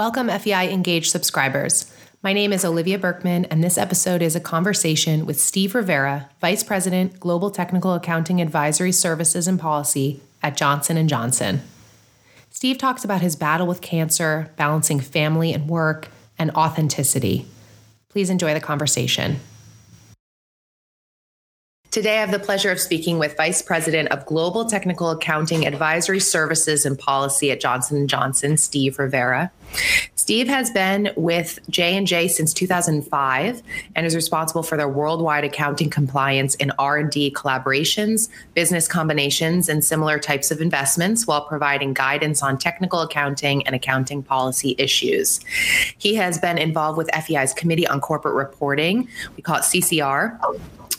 Welcome, FEI Engage subscribers. My name is Olivia Berkman, and this episode is a conversation with Steve Rivera, Vice President, Global Technical Accounting Advisory Services and Policy at Johnson & Johnson. Steve talks about his battle with cancer, balancing family and work, and authenticity. Please enjoy the conversation. Today, I have the pleasure of speaking with Vice President of Global Technical Accounting Advisory Services and Policy at Johnson & Johnson, Steve Rivera. Steve has been with J&J since 2005 and is responsible for their worldwide accounting compliance in R&D collaborations, business combinations, and similar types of investments while providing guidance on technical accounting and accounting policy issues. He has been involved with FEI's Committee on Corporate Reporting, we call it CCR,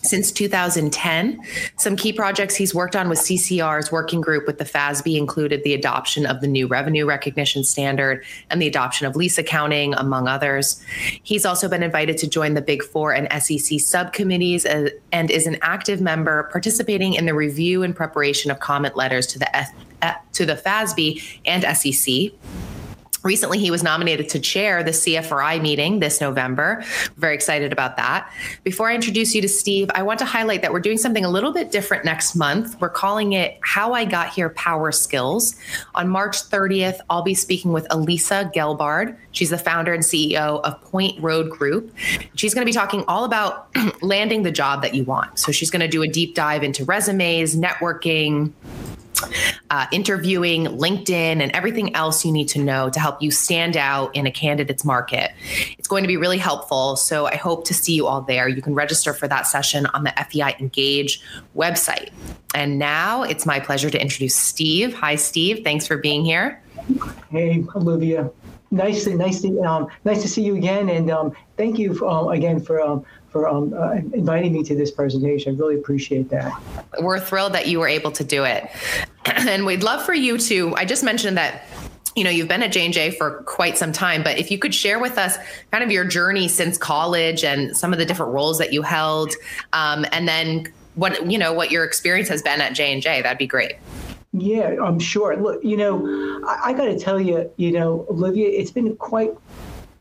since 2010. Some key projects he's worked on with CCR's working group with the FASB included the adoption of the new revenue recognition standard and the adoption of lease accounting, among others. He's also been invited to join the Big Four and SEC subcommittees uh, and is an active member participating in the review and preparation of comment letters to the F- uh, to the FASB and SEC. Recently, he was nominated to chair the CFRI meeting this November. Very excited about that. Before I introduce you to Steve, I want to highlight that we're doing something a little bit different next month. We're calling it How I Got Here Power Skills. On March 30th, I'll be speaking with Elisa Gelbard. She's the founder and CEO of Point Road Group. She's going to be talking all about landing the job that you want. So she's going to do a deep dive into resumes, networking, uh, interviewing, LinkedIn, and everything else you need to know to help you stand out in a candidate's market. It's going to be really helpful. So I hope to see you all there. You can register for that session on the FEI Engage website. And now it's my pleasure to introduce Steve. Hi, Steve. Thanks for being here. Hey, Olivia. Nice, to, nice, to, um, nice to see you again, and um, thank you for, um, again for um, for um, uh, inviting me to this presentation. I really appreciate that. We're thrilled that you were able to do it. and we'd love for you to, I just mentioned that you know you've been at j&j for quite some time but if you could share with us kind of your journey since college and some of the different roles that you held um, and then what you know what your experience has been at j&j that'd be great yeah i'm sure look you know i, I got to tell you you know olivia it's been quite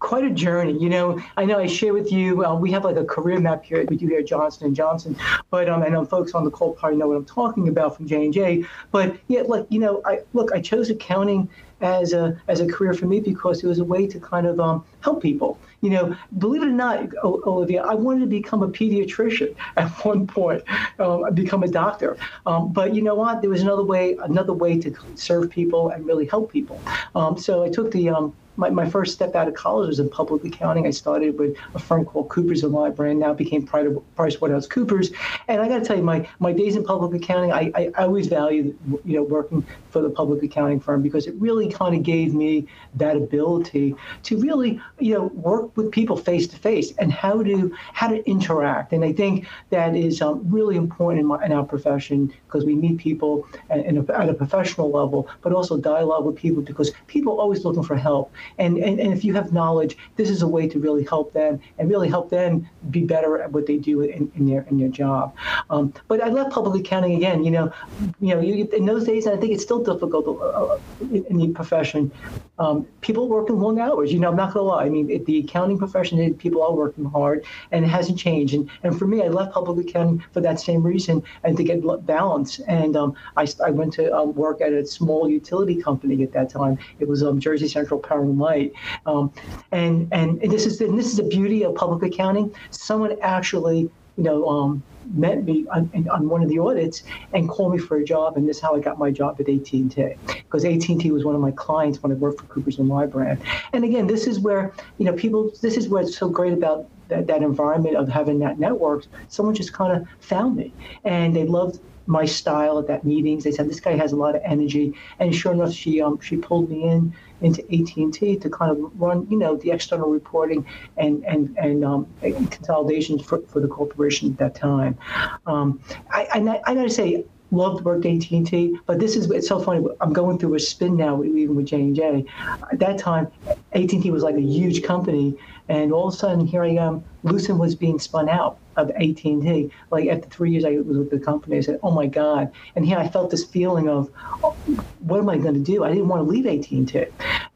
quite a journey. You know, I know I share with you. Uh, we have like a career map here with you here at Johnson and Johnson, but um, I know folks on the call probably know what I'm talking about from J and J. But yeah, look, you know, I look, I chose accounting as a as a career for me because it was a way to kind of um, help people. You know, believe it or not, Olivia, I wanted to become a pediatrician at one point, um, become a doctor. Um, but you know what? There was another way, another way to serve people and really help people. Um, so I took the um, my, my first step out of college was in public accounting. I started with a firm called Coopers and Lybrand, now became Price Waterhouse Coopers. And I got to tell you, my, my days in public accounting, I, I, I always valued, you know, working for the public accounting firm because it really kind of gave me that ability to really, you know, work with people face to face and how to how to interact. And I think that is um, really important in, my, in our profession because we meet people at, a, at a professional level, but also dialogue with people because people are always looking for help. And, and, and if you have knowledge, this is a way to really help them and really help them be better at what they do in, in their in their job. Um, but I love public accounting again. You know, you know, you, in those days, and I think it's still difficult uh, uh, in the profession. Um, people working long hours. You know, I'm not going to lie. I mean, the accounting profession, people are working hard, and it hasn't changed. And and for me, I left public accounting for that same reason and to get balance. And um, I, I went to um, work at a small utility company at that time. It was um, Jersey Central Power and light. Um, and, and this is and this is the beauty of public accounting. Someone actually, you know, um, met me on, on, one of the audits and called me for a job, and this is how I got my job at AT&T because AT&T was one of my clients when I worked for Coopers and Lybrand. And again, this is where you know people. This is what's so great about that, that environment of having that network. Someone just kind of found me, and they loved my style at that meetings. They said this guy has a lot of energy, and sure enough, she um she pulled me in into AT&T to kind of run, you know, the external reporting and and and, um, consolidations for, for the corporation at that time. Um, I, I, I got to say, loved work at AT&T, but this is it's so funny. I'm going through a spin now, even with J and J. At that time, AT&T was like a huge company, And all of a sudden, here I am. Lucent was being spun out of AT&T. Like after three years I was with the company, I said, "Oh my God!" And here I felt this feeling of, oh, "What am I going to do?" I didn't want to leave AT&T,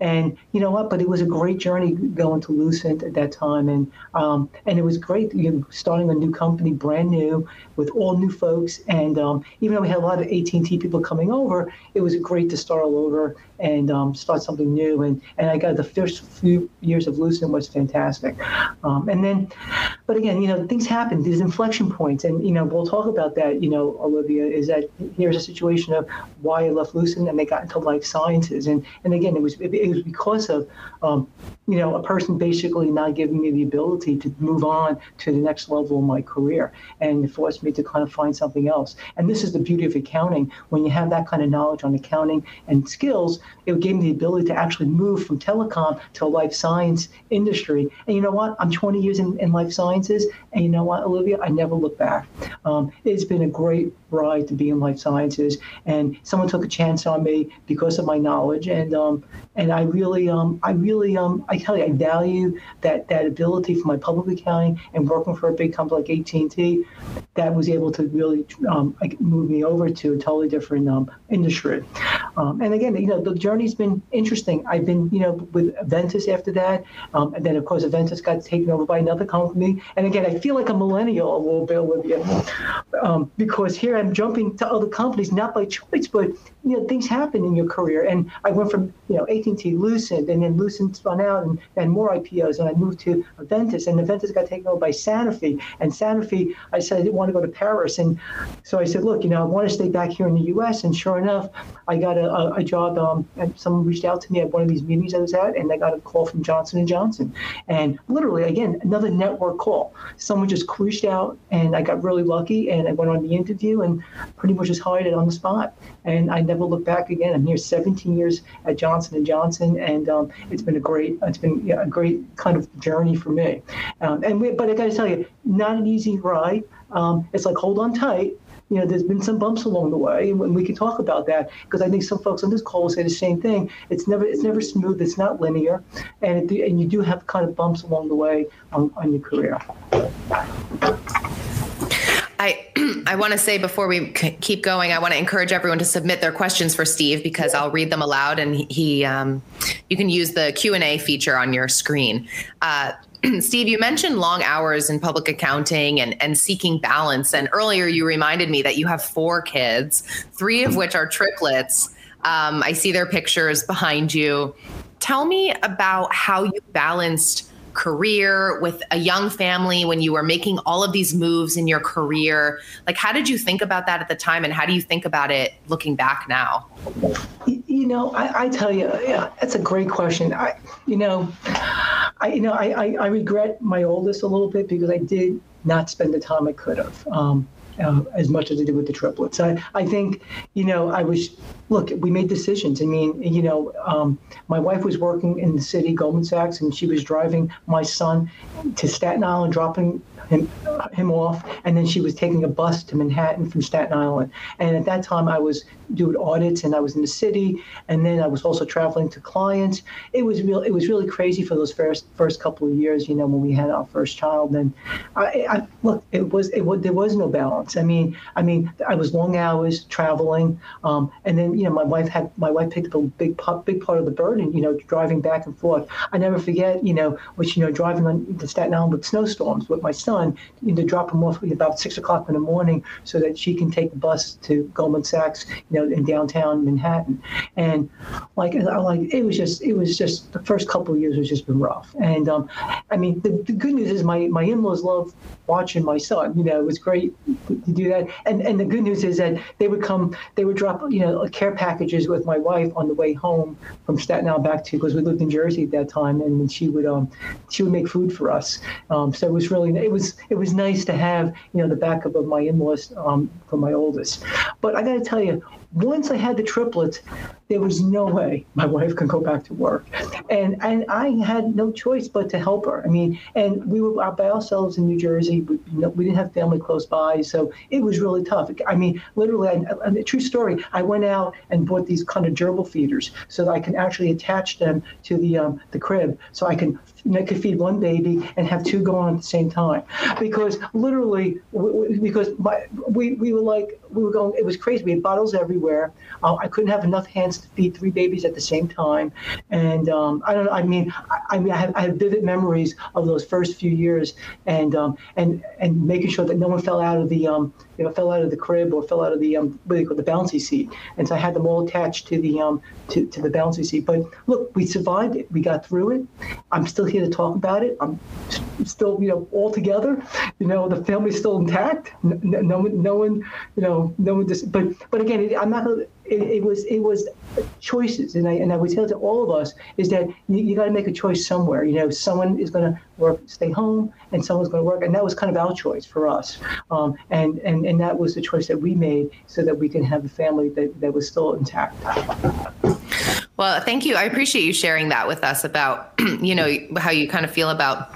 and you know what? But it was a great journey going to Lucent at that time, and um, and it was great. You know, starting a new company, brand new, with all new folks, and um, even though we had a lot of AT&T people coming over, it was great to start all over and um, start something new. And and I got the first few years of Lucent was fantastic, um, and then, but again, you know, things happen. These inflection points, and you know, we'll talk about that. You know, Olivia, is that here's a situation of why I left Lucent and they got into life sciences, and and again, it was it, it was because of um, you know a person basically not giving me the ability to move on to the next level of my career, and forced me to kind of find something else. And this is the beauty of accounting. When you have that kind of knowledge on accounting and skills, it gave me the ability to actually move from telecom to a life science industry. And you know what? I'm 20 years in, in life sciences, and you know what, Olivia? I never look back. Um, it's been a great ride to be in life sciences, and someone took a chance on me because of my knowledge, and um, and I really, um, I really, um, I tell you, I value that that ability for my public accounting and working for a big company like AT&T, that was able to really um, move me over to a totally different um, industry. Um, and again, you know, the journey's been interesting. I've been, you know, with Aventis after that, um, and then of course Aventis got taken over by another company. And again, I feel like a millennial a little bit with you, um, because here I'm jumping to other companies not by choice, but you know, things happen in your career. And I went from, you know, AT&T, Lucent, and then Lucent spun out and, and more IPOs, and I moved to Aventis, and Aventis got taken over by Sanofi. And Sanofi, I said I didn't want to go to Paris, and so I said, look, you know, I want to stay back here in the U.S. And sure enough, I got a, a, a job. Um, and someone reached out to me at one of these meetings I was at, and I got a call from Johnson and Johnson, and literally, again, another network call. Someone just reached out, and I got really lucky, and I went on the interview, and pretty much just hired it on the spot. And I never looked back again. I'm here 17 years at Johnson and Johnson, and um, it's been a great, it's been a great kind of journey for me. Um, and we, but I got to tell you, not an easy ride. Um, it's like hold on tight. You know, there's been some bumps along the way, and we can talk about that because I think some folks on this call will say the same thing. It's never, it's never smooth. It's not linear, and it, and you do have kind of bumps along the way on, on your career. I I want to say before we keep going, I want to encourage everyone to submit their questions for Steve because I'll read them aloud, and he um, you can use the Q and A feature on your screen. Uh, Steve, you mentioned long hours in public accounting and, and seeking balance. And earlier you reminded me that you have four kids, three of which are triplets. Um, I see their pictures behind you. Tell me about how you balanced career with a young family when you were making all of these moves in your career? Like how did you think about that at the time and how do you think about it looking back now? You know i, I tell you yeah, that's a great question. I you know i you know I, I, I regret my oldest a little bit because i did not spend the time i could have. Um, uh, as much as I did with the triplets. I, I think, you know, I was, look, we made decisions. I mean, you know, um, my wife was working in the city, Goldman Sachs, and she was driving my son to Staten Island, dropping him, him off, and then she was taking a bus to Manhattan from Staten Island. And at that time, I was doing audits, and I was in the city, and then I was also traveling to clients. It was real. It was really crazy for those first first couple of years. You know, when we had our first child, and I, I look, it was it was there was no balance. I mean, I mean, I was long hours traveling, um, and then you know, my wife had my wife picked up a big big part of the burden. You know, driving back and forth. I never forget. You know, which you know, driving on the Staten Island with snowstorms with my son son you know, to drop him off at about six o'clock in the morning so that she can take the bus to Goldman Sachs, you know, in downtown Manhattan. And like, like it was just, it was just the first couple of years has just been rough. And um, I mean, the, the good news is my my in-laws love watching my son. You know, it was great to do that. And and the good news is that they would come, they would drop, you know, care packages with my wife on the way home from Staten Island back to because we lived in Jersey at that time, and she would um she would make food for us. Um, so it was really it was was it was nice to have you know the backup of my in-laws um, for my oldest. But I got to tell you, once I had the triplets, there was no way my wife could go back to work, and and I had no choice but to help her. I mean, and we were out by ourselves in New Jersey. We, you know, we didn't have family close by, so it was really tough. I mean, literally, I, a true story. I went out and bought these kind of gerbil feeders so that I can actually attach them to the um, the crib, so I can I could feed one baby and have two go on at the same time, because literally, because my, we we were like we were going. It was crazy. We had bottles everywhere. Uh, I couldn't have enough hands to feed three babies at the same time, and um, I don't. know. I mean, I, I mean, I have, I have, vivid memories of those first few years, and um, and and making sure that no one fell out of the um, you know, fell out of the crib or fell out of the um, what you call the bouncy seat, and so I had them all attached to the um, to, to the bouncy seat. But look, we survived it. We got through it. I'm still here to talk about it. I'm still, you know, all together. You know, the family's still intact. No, no one, no one, you know, no one. Just, but but again, I'm not it, it, was it was choices, and I and I would tell to all of us is that you, you got to make a choice somewhere. You know, someone is going to work, stay home, and someone's going to work, and that was kind of our choice for us. Um, and and and that was the choice that we made so that we can have a family that that was still intact. Well, thank you. I appreciate you sharing that with us about you know how you kind of feel about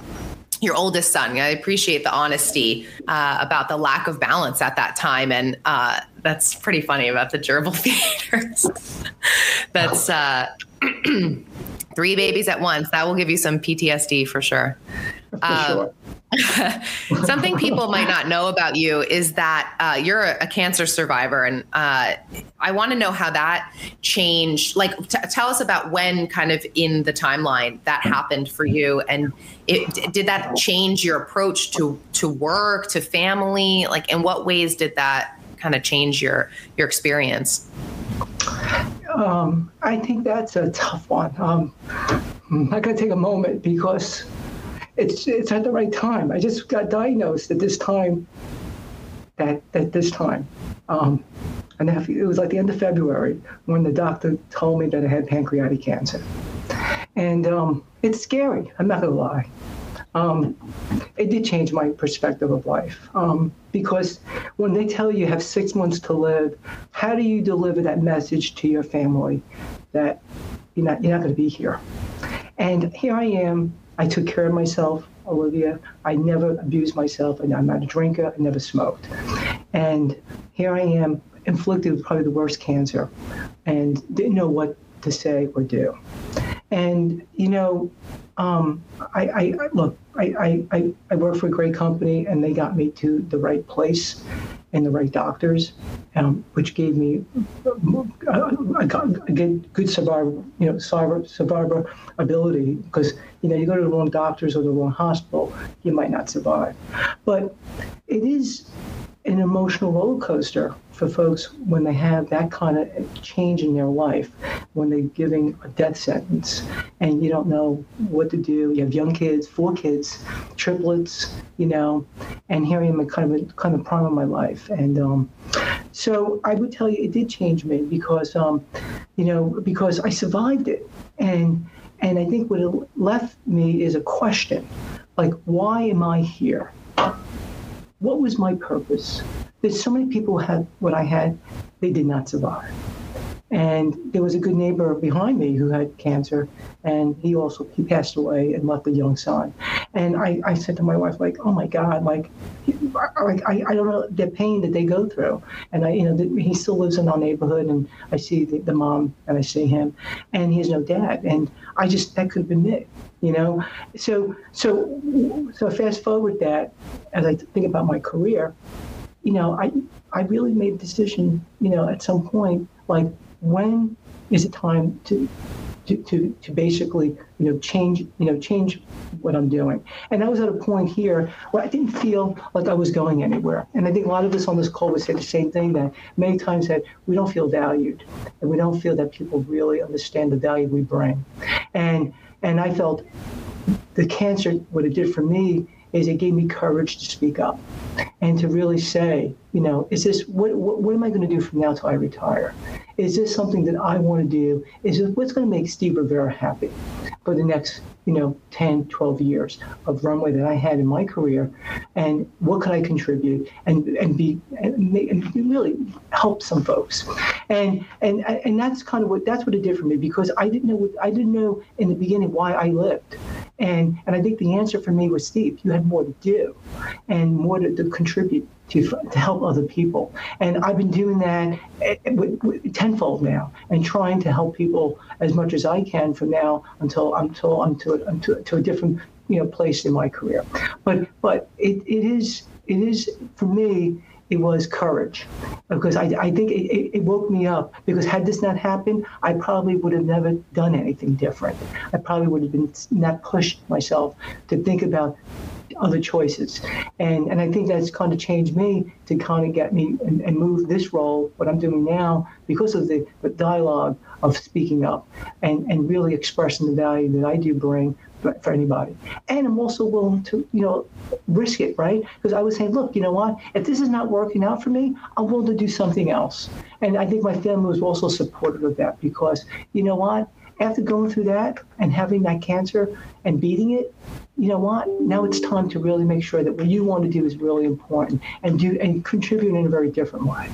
your oldest son. I appreciate the honesty uh, about the lack of balance at that time, and uh, that's pretty funny about the gerbil feeders. that's uh, three babies at once. That will give you some PTSD for sure. For um, sure. Something people might not know about you is that uh, you're a, a, cancer survivor, and uh, I want to know how that changed. Like, t- tell us about when, kind of in the timeline, that happened for you, and it, did that change your approach to to work, to family? Like, in what ways did that kind of change your your experience? Um, I think that's a tough one. Um, I'm not going to take a moment because it's it's at the right time. I just got diagnosed at this time. At, at this time, um, and it was like the end of February when the doctor told me that I had pancreatic cancer, and um, it's scary. I'm not gonna lie. Um, it did change my perspective of life um, because when they tell you you have six months to live, how do you deliver that message to your family that you're not you're not going to be here? And here I am I took care of myself, Olivia. I never abused myself, and I'm not a drinker. I never smoked. And here I am, inflicted with probably the worst cancer, and didn't know what to say or do. And you know, um, I, I, I, look. I, I, I work for a great company, and they got me to the right place and the right doctors, um, which gave me a, a, a good, good survivor, you know, survivor, survivor ability. Because you know, you go to the wrong doctors or the wrong hospital, you might not survive. But it is an emotional roller coaster for folks when they have that kind of change in their life, when they're giving a death sentence and you don't know what to do. You have young kids, four kids, triplets, you know, and here I am kind of a kind of prime of my life. And um, so I would tell you it did change me because, um, you know, because I survived it. And and I think what it left me is a question like, why am I here? What was my purpose? There's so many people had what I had, they did not survive. And there was a good neighbor behind me who had cancer, and he also he passed away and left a young son. And I, I said to my wife, like, oh my God, like, like I, I don't know the pain that they go through. And I, you know, the, he still lives in our neighborhood, and I see the, the mom and I see him, and he has no dad. And I just that could have been me you know so so so fast forward that as i think about my career you know i i really made a decision you know at some point like when is it time to to, to, to basically you know change you know change what I'm doing. And I was at a point here where I didn't feel like I was going anywhere. And I think a lot of us on this call would say the same thing that many times that we don't feel valued and we don't feel that people really understand the value we bring. And and I felt the cancer, what it did for me is it gave me courage to speak up and to really say, you know, is this what what, what am I going to do from now till I retire? is this something that I want to do? Is this what's going to make Steve Rivera happy for the next, you know, 10, 12 years of runway that I had in my career? And what could I contribute and, and be and, and really help some folks? And and and that's kind of what that's what it did for me because I didn't know what I didn't know in the beginning why I lived. And and I think the answer for me was Steve, you had more to do and more to, to contribute to, to help other people. And I've been doing that eh, tenfold now and trying to help people as much as I can from now until until I'm to, to, to a different you know place in my career. But but it, it is it is for me it was courage. Because I, I think it, it, woke me up. Because had this not happened i probably would have never done anything different. I probably would have been not pushed myself to think about other choices. And and I think that's kind of changed me to kind of get me and, and move this role, what I'm doing now, because of the, the dialogue of speaking up and, and really expressing the value that I do bring for anybody. And I'm also willing to, you know, risk it, right? Because I was saying, look, you know what? If this is not working out for me, I'm willing to do something else. And I think my family was also supportive of that because, you know what? After going through that and having that cancer and beating it, you know what? Now it's time to really make sure that what you want to do is really important and do and contribute in a very different way.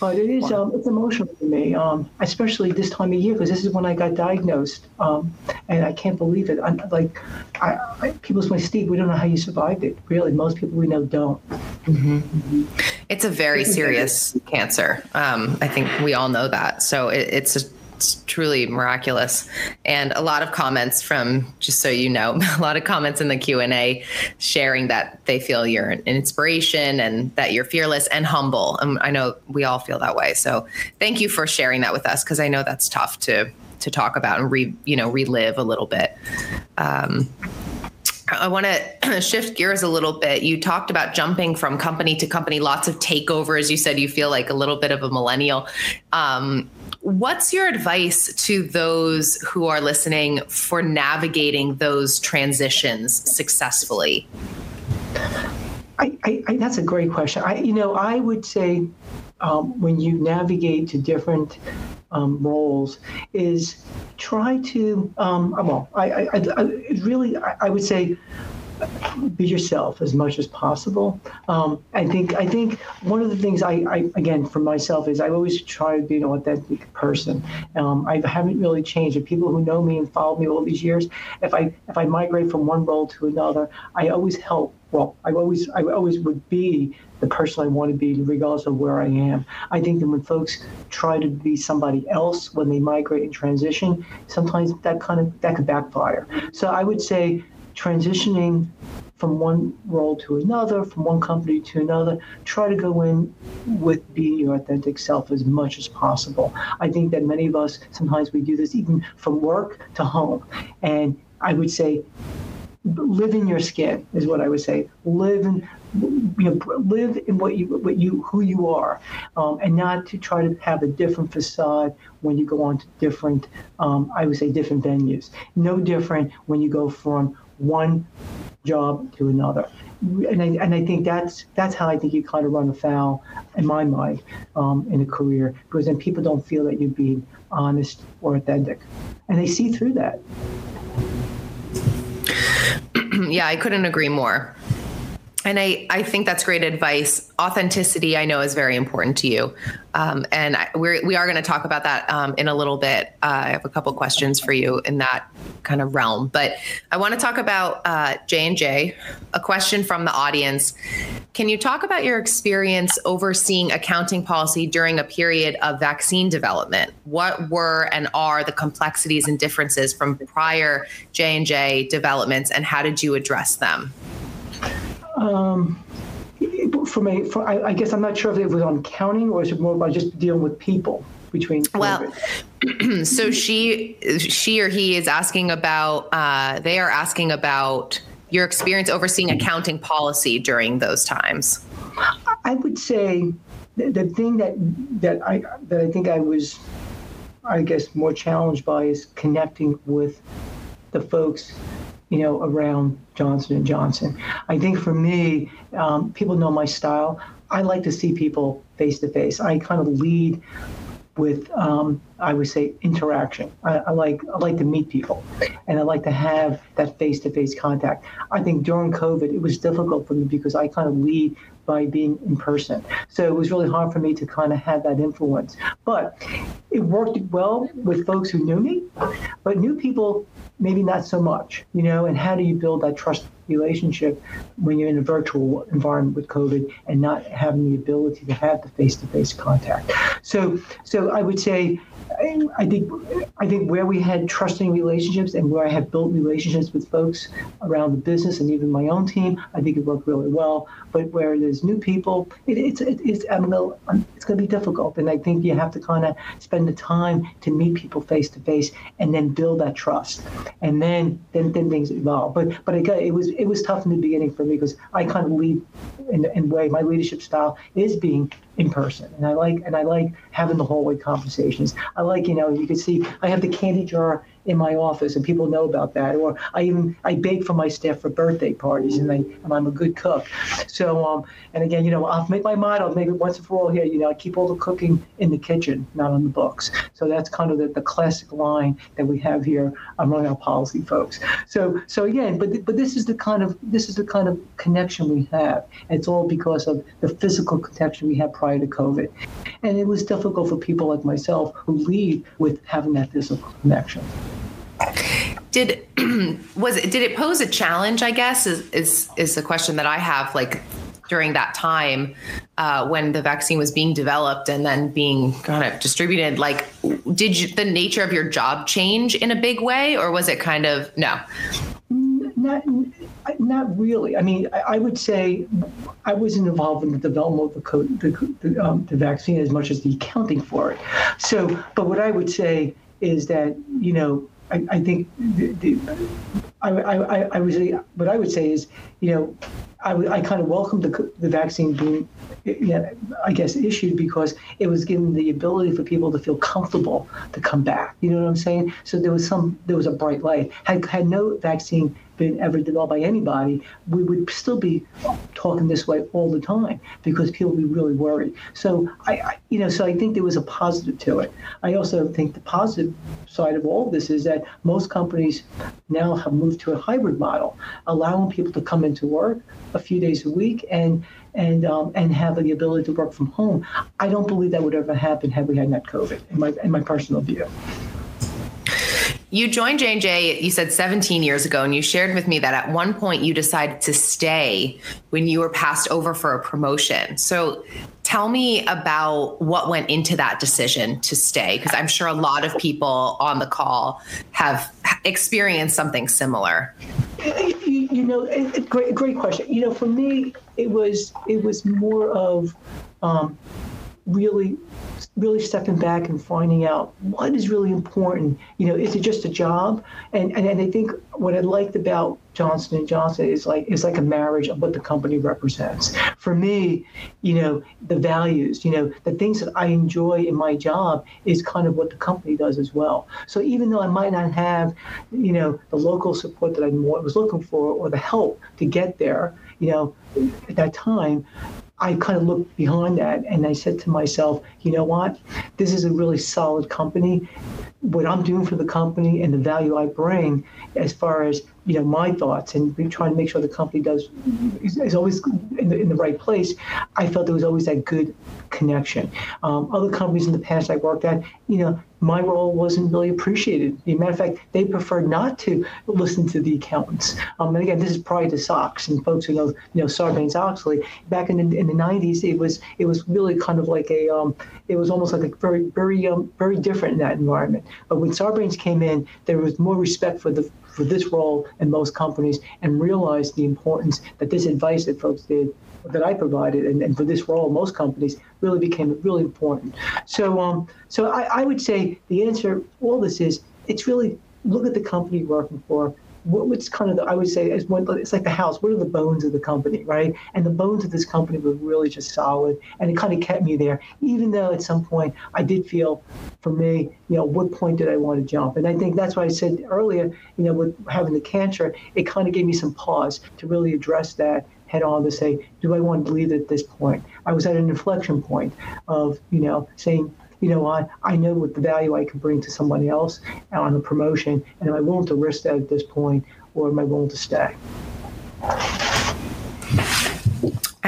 But it is um, it's emotional for me, um, especially this time of year because this is when I got diagnosed, um, and I can't believe it. I'm like, I, I, people say, Steve, we don't know how you survived it. Really, most people we know don't. Mm-hmm. It's a very serious cancer. Um, I think we all know that. So it, it's a it's truly miraculous. And a lot of comments from just so you know a lot of comments in the q&a sharing that they feel you're an inspiration and that you're fearless and humble. And i know we all feel that way. So thank you for sharing that with us because i know that's tough to to talk about and re you know relive a little bit. Um, I want to shift gears a little bit. You talked about jumping from company to company, lots of takeovers. You said you feel like a little bit of a millennial. Um, What's your advice to those who are listening for navigating those transitions successfully? I, I, I, that's a great question. I, you know, I would say um, when you navigate to different um, roles, is try to um, well, I, I, really, I, would say be yourself as much as possible. Um, I think I think one of the things I, I, again for myself is I always try to be an authentic person. Um, I haven't really changed. And people who know me and follow me all these years, if I if I migrate from one role to another, I always help. Well, I always I always would be the person I want to be, regardless of where I am. I think that when folks try to be somebody else when they migrate and transition, sometimes that kind of that could backfire. So I would say transitioning from one role to another, from one company to another, try to go in with being your authentic self as much as possible. I think that many of us sometimes we do this even from work to home. And I would say live in your skin is what I would say. Live in you know, live in what you what you who you are, um, and not to try to have a different facade when you go on to different, um, I would say, different venues. No different when you go from one job to another. And I, and I think that's that's how I think you kind of run afoul, in my mind, um, in a career, because then people don't feel that you're being honest or authentic, and they see through that. yeah, I couldn't agree more. And I, I think that's great advice. Authenticity, I know, is very important to you. Um, and I, we're, we are going to talk about that um, in a little bit. Uh, I have a couple questions for you in that kind of realm. But I want to talk about uh, J&J, a question from the audience. Can you talk about your experience overseeing accounting policy during a period of vaccine development? What were and are the complexities and differences from prior J&J developments, and how did you address them? Um, from a, for, I, I, guess I'm not sure if it was on counting or is it more about just dealing with people between. Well, so she, she or he is asking about. Uh, they are asking about your experience overseeing accounting policy during those times. I would say the, the thing that that I that I think I was, I guess, more challenged by is connecting with the folks you know, around Johnson and Johnson. I think for me, um, people know my style. I like to see people face to face. I kind of lead with um, I would say interaction. I, I, like I like to meet people, and I like to have that face-to-face contact. I think during COVID it was difficult for me because I kind of lead by being in person, so it was really hard for me to kind of have that influence. But it worked well with folks who knew me, but new people maybe not so much. You know, and how do you build that trust relationship when you're in a virtual environment with COVID and not having the ability to have the face-to-face contact. So, so I would say I think I think where we had trusting relationships and where I have built relationships with folks around the business and even my own team, I think it worked really well. But where there's new people, it, it's it, it's I mean, it's going to be difficult, and I think you have to kind of spend the time to meet people face to face and then build that trust, and then then then things evolve. But but it, it was it was tough in the beginning for me because I kind of lead in in way my leadership style is being in person. And I like and I like having the hallway conversations. I like, you know, you can see I have the candy jar in my office and people know about that. Or I even I bake for my staff for birthday parties and, I, and I'm a good cook. So um and again, you know, I'll make my make it once and for all here, you know, I keep all the cooking in the kitchen, not on the books. So that's kind of the, the classic line that we have here among our policy folks. So so again, but but this is the kind of this is the kind of connection we have. It's all because of the physical connection we had prior to COVID. And it was difficult for people like myself who lead with having that physical connection. Did was it did it pose a challenge? I guess is is is the question that I have. Like during that time uh, when the vaccine was being developed and then being kind of distributed like did you, the nature of your job change in a big way or was it kind of no not not really i mean i, I would say i wasn't involved in the development of the, the, the, um, the vaccine as much as the accounting for it so but what i would say is that you know I, I think the, the, I, I, I would say what I would say is, you know, I, I kind of welcomed the, the vaccine being, you know, I guess, issued because it was given the ability for people to feel comfortable to come back. You know what I'm saying? So there was some, there was a bright light. Had had no vaccine been ever developed by anybody, we would still be talking this way all the time because people would be really worried. So I, I, you know, so I think there was a positive to it. I also think the positive side of all of this is that most companies now have moved to a hybrid model, allowing people to come into work a few days a week and and um, and have the ability to work from home. I don't believe that would ever happen had we had not COVID, in my in my personal view. You joined J&J, you said 17 years ago, and you shared with me that at one point you decided to stay when you were passed over for a promotion. So tell me about what went into that decision to stay, because I'm sure a lot of people on the call have experienced something similar. Know, it, it, great, great question. You know, for me, it was it was more of um, really really stepping back and finding out what is really important. You know, is it just a job? And and, and I think what I liked about Johnson and Johnson is like it's like a marriage of what the company represents. For me, you know, the values, you know, the things that I enjoy in my job is kind of what the company does as well. So even though I might not have, you know, the local support that I was looking for or the help to get there, you know, at that time, I kind of looked behind that and I said to myself, you know what? This is a really solid company. What I'm doing for the company and the value I bring, as far as you know, my thoughts and trying to make sure the company does is, is always in the, in the right place. I felt there was always that good connection. Um, other companies in the past I worked at, you know, my role wasn't really appreciated. As a matter of fact, they preferred not to listen to the accountants. Um, and again, this is prior to SOX and folks who know, you know, Sarbanes-Oxley. Back in the, in the 90s, it was it was really kind of like a, um, it was almost like a very very um, very different in that environment. But when Sarbanes came in, there was more respect for the for this role in most companies and realized the importance that this advice that folks did that I provided and, and for this role, most companies really became really important. So, um, so I, I would say the answer all this is it's really look at the company you're working for, what's kind of the, I would say is one, it's like the house. What are the bones of the company, right? And the bones of this company were really just solid, and it kind of kept me there. Even though at some point I did feel, for me, you know, what point did I want to jump? And I think that's why I said earlier, you know, with having the cancer, it kind of gave me some pause to really address that head on to say, do I want to leave at this point? I was at an inflection point of, you know, saying, you know mm-hmm. what, I know what the value I can bring to somebody else on a promotion, and am I willing to risk that at this point, or am I willing to stay?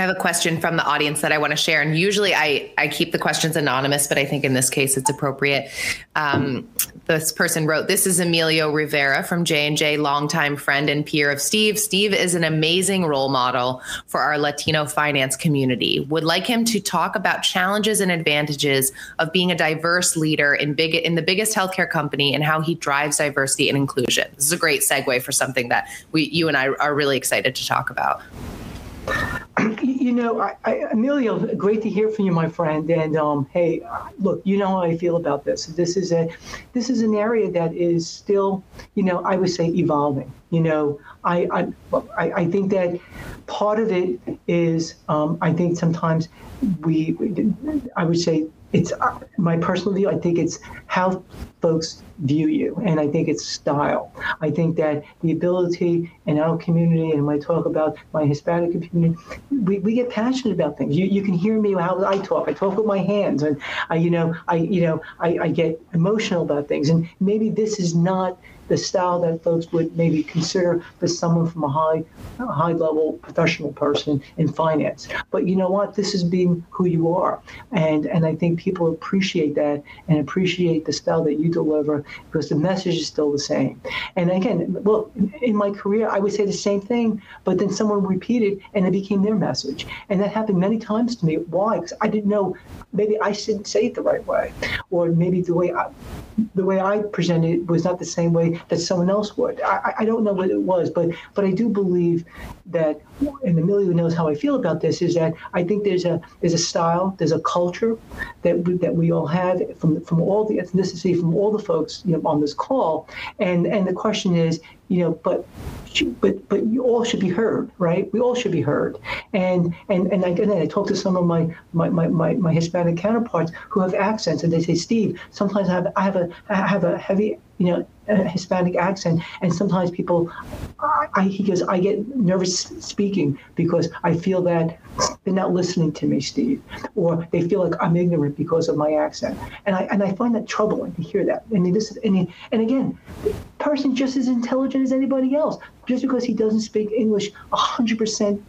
I have a question from the audience that I want to share, and usually I I keep the questions anonymous, but I think in this case it's appropriate. Um, this person wrote, "This is Emilio Rivera from J and J, longtime friend and peer of Steve. Steve is an amazing role model for our Latino finance community. Would like him to talk about challenges and advantages of being a diverse leader in big in the biggest healthcare company and how he drives diversity and inclusion. This is a great segue for something that we you and I are really excited to talk about." You know, I, I, great to hear from you, my friend. And um, hey, look, you know how I feel about this. This is a, this is an area that is still, you know, I would say evolving. You know, I, I, I think that part of it is, um, I think sometimes we, I would say it's uh, my personal view. I think it's how folks view you, and I think it's style. I think that the ability in our community, and when I talk about my Hispanic community, we, we get passionate about things. You, you can hear me how I talk. I talk with my hands, and I, you know, I, you know, I, I get emotional about things. And maybe this is not the style that folks would maybe consider for someone from a high, high level professional person in finance. But you know what? This is being who you are, and and I think people appreciate that and appreciate the style that you deliver because the message is still the same. And again, well, in my career, I would say the same thing, but then someone repeated and it became their message, and that happened many times to me. Why? Because I didn't know. Maybe I didn't say it the right way, or maybe the way I, the way I presented it was not the same way that someone else would. I, I don't know what it was, but but I do believe that, and Emilio knows how I feel about this, is that I think there's a there's a style, there's a culture that we, that we all have from from all the ethnicity, from all the folks you know on this call, and and the question is, you know, but but but you all should be heard, right? We all should be heard. And and and I, and I talk to some of my my, my, my, my Hispanic counterparts who have accents, and they say, Steve, sometimes I have I have a I have a heavy you know Hispanic accent, and sometimes people, I, he goes, I get nervous speaking because I feel that they're not listening to me, Steve, or they feel like I'm ignorant because of my accent, and I and I find that troubling to hear that. And this is and, and again, person just as intelligent as anybody else, just because he doesn't speak English 100 percent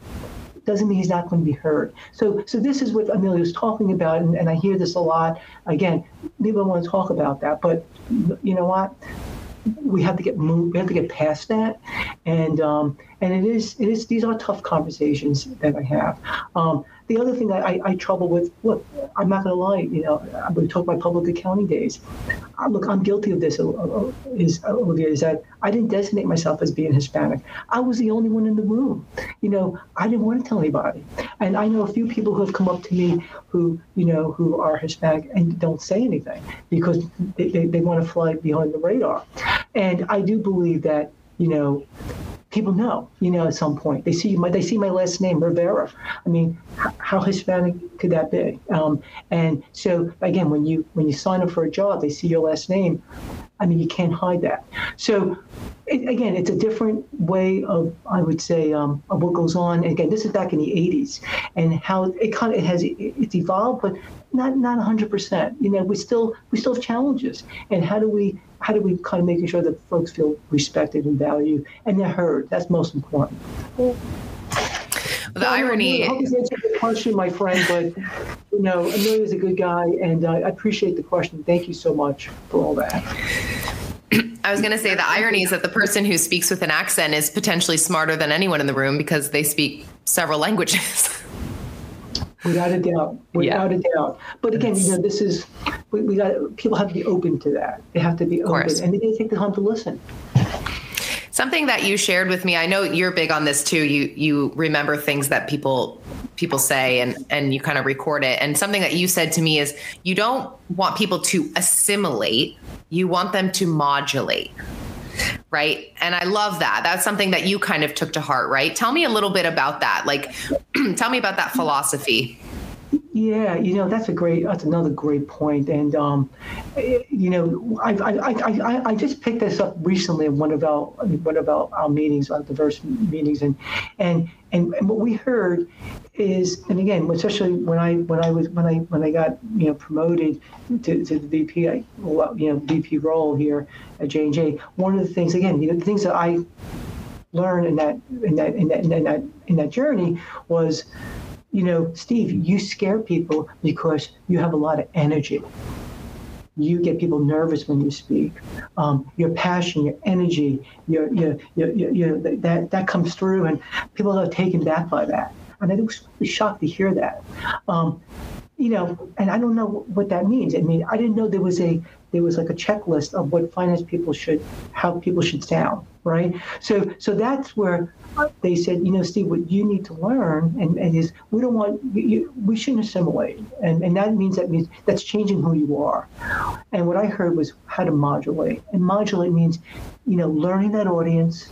doesn't mean he's not going to be heard. So, so this is what Emilio's talking about, and, and I hear this a lot. Again, people want to talk about that, but you know what? we have to get moved. We have to get past that, and um, and it is it is these are tough conversations that I have. Um, the other thing I, I, I, trouble with, look, I'm not going to lie, you know, we talk about public accounting days. Uh, look, I'm guilty of this, uh, uh, is, Olivia, is that I didn't designate myself as being Hispanic. I was the only one in the room. You know, I didn't want to tell anybody. And I know a few people who have come up to me who, you know, who are Hispanic and don't say anything because they, they, they want to fly behind the radar. And I do believe that, you know, people know, you know, at some point they see my they see my last name Rivera. I mean, how Hispanic could that be? Um, and so again, when you when you sign up for a job, they see your last name. I mean, you can't hide that. So it, again, it's a different way of I would say um, of what goes on. And again, this is back in the '80s, and how it kind of it has it's evolved, but not not 100%. You know, we still we still have challenges, and how do we how do we kind of making sure that folks feel respected and valued and they're heard? That's most important. Well, the irony. I hope this answered the question, my friend. But you know, Emilio's a good guy, and uh, I appreciate the question. Thank you so much for all that. I was going to say the irony is that the person who speaks with an accent is potentially smarter than anyone in the room because they speak several languages. without a doubt, without yeah. a doubt. But again, you know, this is we, we got people have to be open to that. They have to be open, and they take the time to listen. Something that you shared with me, I know you're big on this too. You you remember things that people people say and and you kind of record it. And something that you said to me is you don't want people to assimilate, you want them to modulate right? And I love that. That's something that you kind of took to heart, right? Tell me a little bit about that. Like, tell me about that philosophy. Yeah, you know that's a great that's another great point, and um, you know I, I, I, I just picked this up recently in one of our one of our, our meetings, our diverse meetings, and and and, what we heard is, and again, especially when I when I was when I when I got you know promoted to, to the VP, you know VP role here at J and J, one of the things again, you know, the things that I learned in that in that in that in that, in that journey was you know, Steve, you scare people because you have a lot of energy. You get people nervous when you speak. Um, your passion, your energy, your, your, your, your, that, that comes through, and people are taken back by that. And I was really shocked to hear that. Um, you know, and I don't know what that means. I mean, I didn't know there was a there was like a checklist of what finance people should, how people should sound, right? So, so that's where they said, you know, Steve, what you need to learn, and, and is we don't want, you, we shouldn't assimilate, and and that means that means that's changing who you are. And what I heard was how to modulate, and modulate means, you know, learning that audience,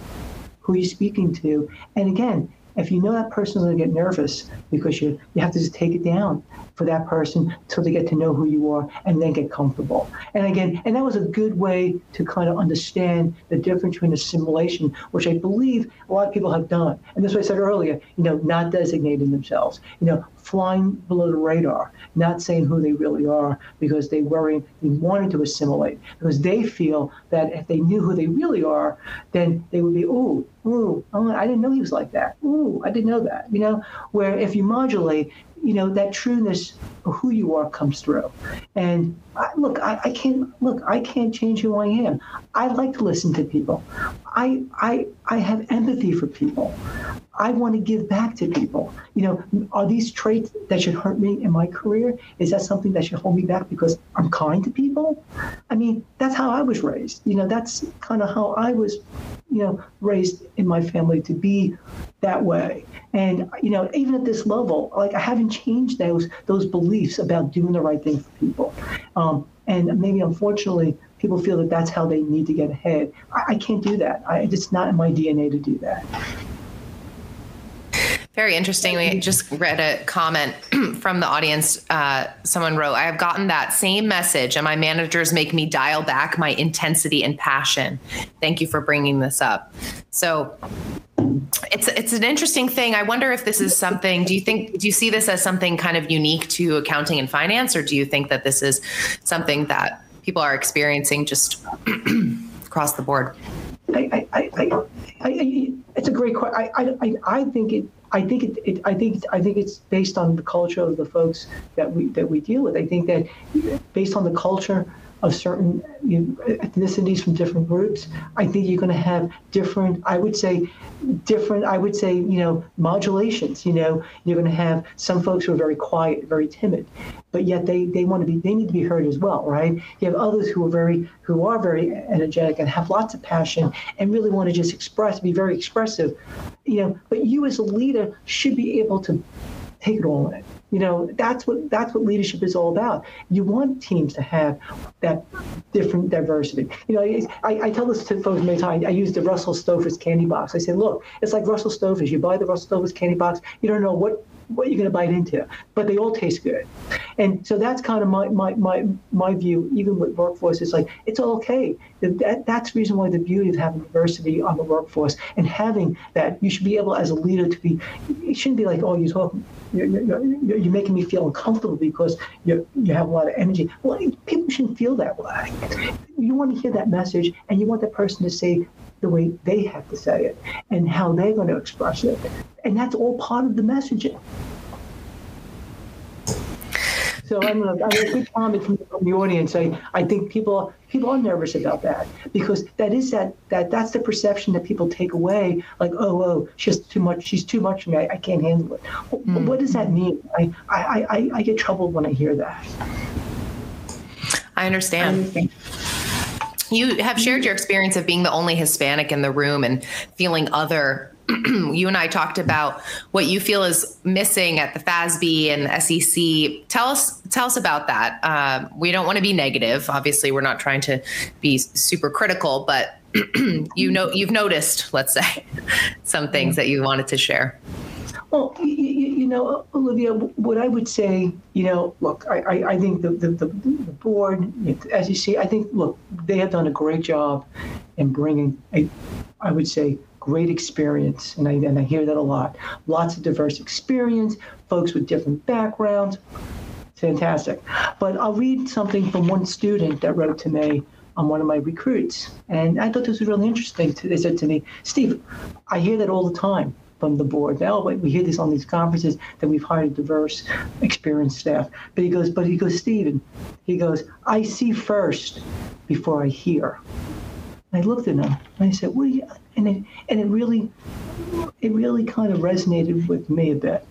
who you're speaking to, and again, if you know that person's going to get nervous because you you have to just take it down for that person till they get to know who you are and then get comfortable. And again, and that was a good way to kind of understand the difference between assimilation, which I believe a lot of people have done. And this what I said earlier, you know, not designating themselves, you know, flying below the radar, not saying who they really are because they worry, they wanted to assimilate because they feel that if they knew who they really are, then they would be, ooh, ooh, oh, I didn't know he was like that. Ooh, I didn't know that. You know, where if you modulate, you know that trueness who you are comes through. And I, look I, I, can't look i can't change who i am. I like to listen to people. I i i have empathy for people. I want to give back to people. You know are these traits that should hurt me in my career? Is that something that should hold me back because i'm kind to people? I mean that's how i was raised. You know that's kind of how i was you know raised in my family to be that way. And you know, even at this level, like I haven't changed those those beliefs about doing the right thing for people. Um, and maybe unfortunately, people feel that that's how they need to get ahead. I, I can't do that. I, it's not in my DNA to do that. Very interesting. We just read a comment from the audience. Uh, someone wrote, I have gotten that same message, and my managers make me dial back my intensity and passion. Thank you for bringing this up. So, it's it's an interesting thing. I wonder if this is something. Do you think? Do you see this as something kind of unique to accounting and finance, or do you think that this is something that people are experiencing just across the board? I, I, I, I, it's a great question. I, I, I think it. I think it, it, I think I think it's based on the culture of the folks that we that we deal with. I think that based on the culture of certain you know, ethnicities from different groups, I think you're going to have different, I would say, different, I would say, you know, modulations. You know, you're going to have some folks who are very quiet, very timid, but yet they, they want to be, they need to be heard as well, right? You have others who are very, who are very energetic and have lots of passion and really want to just express, be very expressive, you know, but you as a leader should be able to take it all in you know, that's what that's what leadership is all about. You want teams to have that different diversity. You know, I, I tell this to folks many times. I use the Russell Stover's candy box. I say, look, it's like Russell Stover's. You buy the Russell Stover's candy box, you don't know what what you're going to bite into, but they all taste good. And so that's kind of my my my, my view. Even with workforce, it's like it's all okay. That, that's the reason why the beauty of having diversity on the workforce and having that you should be able as a leader to be. It shouldn't be like, oh, you talk, you're, you're, you're making me feel uncomfortable because you you have a lot of energy. Well, people shouldn't feel that way. You want to hear that message, and you want the person to say the way they have to say it and how they're going to express it. And that's all part of the messaging. So I'm a, I'm a big comment from, from the audience. I, I think people people are nervous about that because that is that that that's the perception that people take away. Like, oh, oh, she's too much. She's too much for me. I, I can't handle it. Mm. What does that mean? I, I, I, I get troubled when I hear that. I understand. I understand. You have shared your experience of being the only Hispanic in the room and feeling other. you and I talked about what you feel is missing at the FASB and SEC. Tell us, tell us about that. Uh, we don't want to be negative. Obviously, we're not trying to be super critical, but you know, you've noticed, let's say, some things that you wanted to share. Well, you, you, know, Olivia, what I would say, you know, look, I, I, I think the, the, the, the, board, as you see, I think, look, they have done a great job in bringing a, I would say, great experience. And I, and I hear that a lot. Lots of diverse experience, folks with different backgrounds. Fantastic. But I'll read something from one student that wrote to me on one of my recruits. And I thought this was really interesting. They said to me, Steve, I hear that all the time from the board. Now we hear this on these conferences that we've hired diverse, experienced staff. But he goes, but he goes, Stephen, he goes, I see first before I hear. I looked at him and I said, "What?" Do you? And it and it really, it really kind of resonated with me a bit.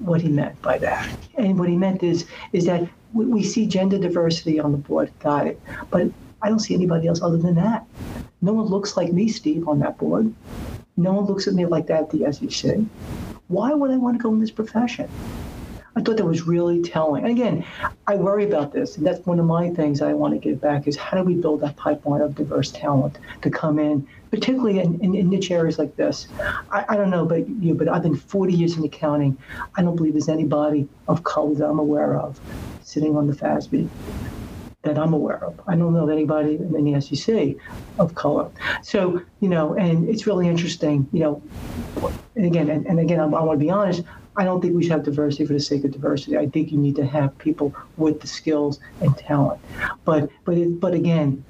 What he meant by that, and what he meant is is that we, we see gender diversity on the board. Got it, but I don't see anybody else other than that. No one looks like me, Steve, on that board. No one looks at me like that at the SEC. Why would I want to go in this profession? I thought that was really telling. And again, I worry about this, and that's one of my things I want to give back is how do we build that pipeline of diverse talent to come in, particularly in, in, in niche areas like this. I, I, don't know about you, but I've been 40 years in accounting. I don't believe there's anybody of color that I'm aware of sitting on the FASB that I'm aware of. I don't know of anybody in the SEC of color. So, you know, and it's really interesting, you know, and again, and, and again, I, I want to be honest, I don't think we should have diversity for the sake of diversity. I think you need to have people with the skills and talent. But but it, but again,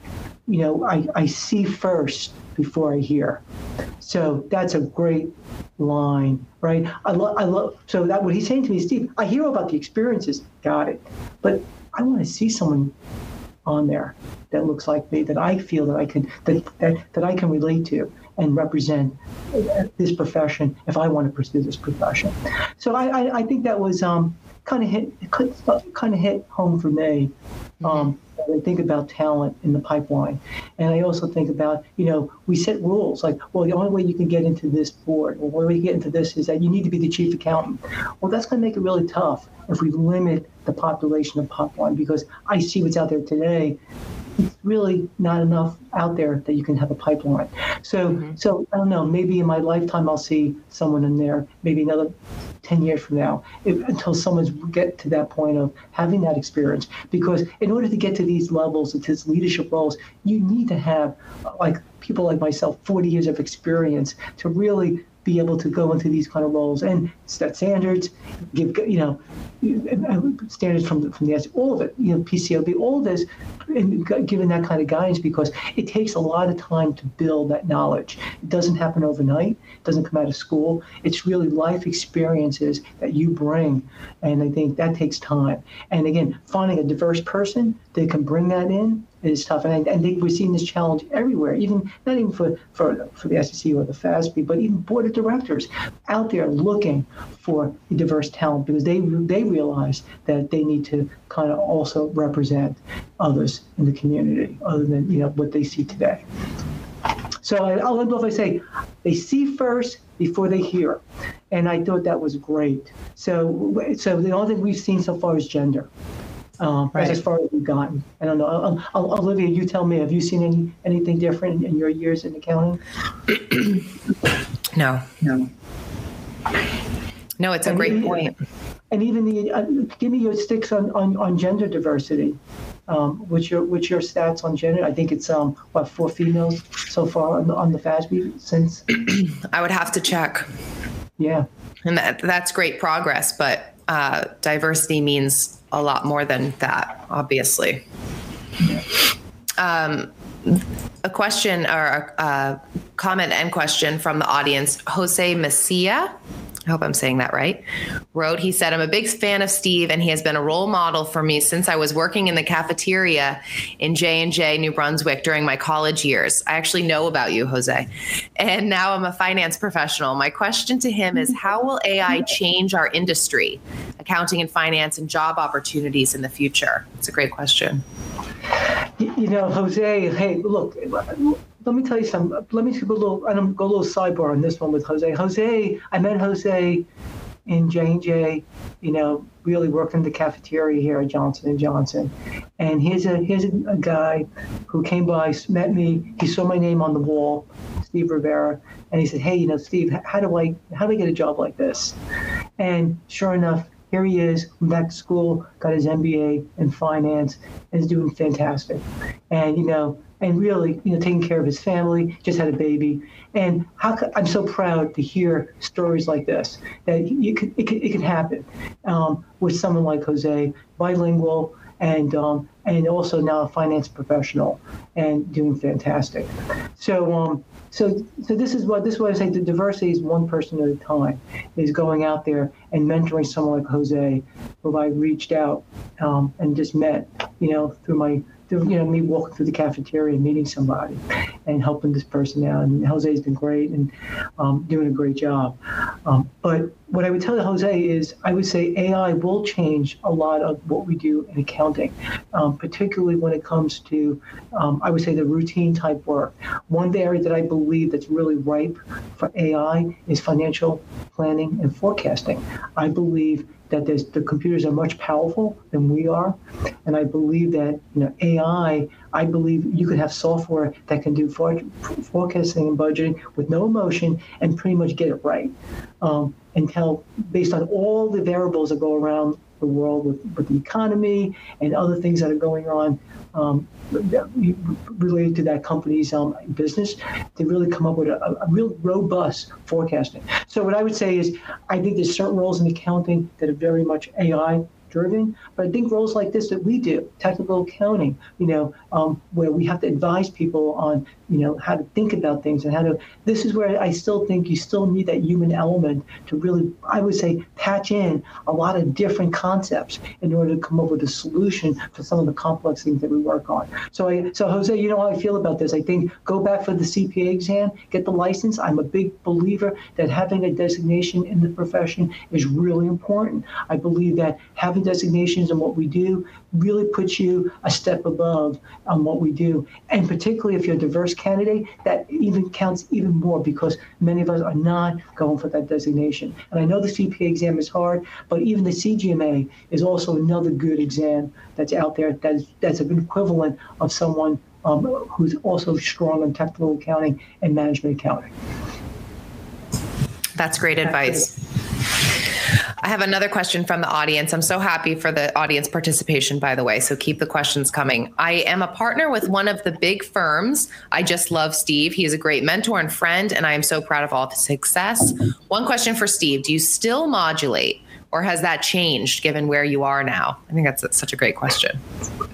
you know, I, I see first before I hear. So that's a great line, right? I love I love so that what he's saying to me, Steve, I hear about the experiences, got it. But I want to see someone on there that looks like me that I feel that I can that, that, that I can relate to and represent this profession if I want to pursue this profession. So I, I, I think that was um, kind of hit kind of hit home for me. Um, I think about talent in the pipeline, and I also think about you know we set rules like well the only way you can get into this board or the only way you get into this is that you need to be the chief accountant. Well, that's going to make it really tough if we limit the population of pipeline because I see what's out there today it's really not enough out there that you can have a pipeline. So, mm-hmm. so I don't know. Maybe in my lifetime, I'll see someone in there. Maybe another ten years from now, if, until someone's get to that point of having that experience. Because in order to get to these levels, to these leadership roles, you need to have like people like myself, 40 years of experience to really be able to go into these kind of roles and set standards, give you know uh, standards from from the all of it, you know PCAOB, all this, and given that kind of guidance because it takes a lot of time to build that knowledge. It doesn't happen overnight. It doesn't come out of school. It's really life experiences that you bring, and I think that takes time. And again, finding a diverse person that can bring that in is tough. And I, think we're seeing this challenge everywhere, even not even for, for, for the SEC or the FASB, but even board of directors out there looking for diverse talent because they they realize that they need to kind of also represent others in the community other than you know what they see today. So I, I'll end off by saying they see first before they hear, and I thought that was great. So so the only thing we've seen so far is gender um, right. as far as we've gotten. I don't know. Um, Olivia, you tell me. Have you seen any anything different in your years in accounting? no. No. No, it's a and great even, point. And even the uh, give me your sticks on, on, on gender diversity. Um, what's your what's your stats on gender? I think it's um what four females so far on the, on the FASB since. I would have to check. Yeah. And that that's great progress, but uh, diversity means a lot more than that, obviously. Um, a question or a, a, comment and question from the audience. Jose Messia I hope I'm saying that right, wrote, he said, I'm a big fan of Steve and he has been a role model for me since I was working in the cafeteria in J&J New Brunswick during my college years. I actually know about you, Jose. And now I'm a finance professional. My question to him is how will AI change our industry, accounting and finance and job opportunities in the future? It's a great question. You know, Jose, hey, look, let me tell you something. Let me go a little. Go a little sidebar on this one with Jose. Jose, I met Jose in J and J. You know, really working in the cafeteria here at Johnson and Johnson. And here's a here's a, a guy who came by, met me. He saw my name on the wall. Steve Rivera, and he said, "Hey, you know, Steve, how do I how do I get a job like this?" And sure enough, here he is, went back to school, got his MBA in finance, and is doing fantastic. And you know, and really, you know, taking care of his family, just had a baby. And how I'm so proud to hear stories like this that you could, it, could, it can happen um, with someone like Jose, bilingual, and um, and also now a finance professional and doing fantastic. So um, so so this is what this is what I say. The diversity is one person at a time. Is going out there and mentoring someone like Jose, who I reached out um, and just met, you know, through my you know, me walking through the cafeteria and meeting somebody and helping this person out. And Jose's been great and um, doing a great job. Um, but what I would tell Jose is I would say AI will change a lot of what we do in accounting, um, particularly when it comes to, um, I would say, the routine type work. One area that I believe that's really ripe for AI is financial planning and forecasting. I believe that the computers are much powerful than we are, and I believe that you know AI. I believe you could have software that can do for, forecasting and budgeting with no emotion and pretty much get it right, um, and tell based on all the variables that go around the world with, with the economy and other things that are going on um, related to that company's um, business to really come up with a, a, real robust forecasting. So what I would say is I think there's certain roles in accounting that are very much AI driven. But I think roles like this that we do, technical accounting, you know, um, where we have to advise people on, you know, how to think about things and how to. This is where I still think you still need that human element to really, I would say, patch in a lot of different concepts in order to come up with a solution for some of the complex things that we work on. So, I, so Jose, you know how I feel about this. I think go back for the CPA exam, get the license. I'm a big believer that having a designation in the profession is really important. I believe that having designations and what we do really puts you a step above on what we do. And particularly if you're a diverse candidate, that even counts even more because many of us are not going for that designation. And I know the CPA exam is hard, but even the CGMA is also another good exam that's out there that's, that's an equivalent of someone um, who's also strong in technical accounting and management accounting. That's great advice. I have another question from the audience. I'm so happy for the audience participation, by the way. So keep the questions coming. I am a partner with one of the big firms. I just love Steve. He is a great mentor and friend, and I am so proud of all his success. One question for Steve Do you still modulate? Or has that changed given where you are now? I think that's such a great question.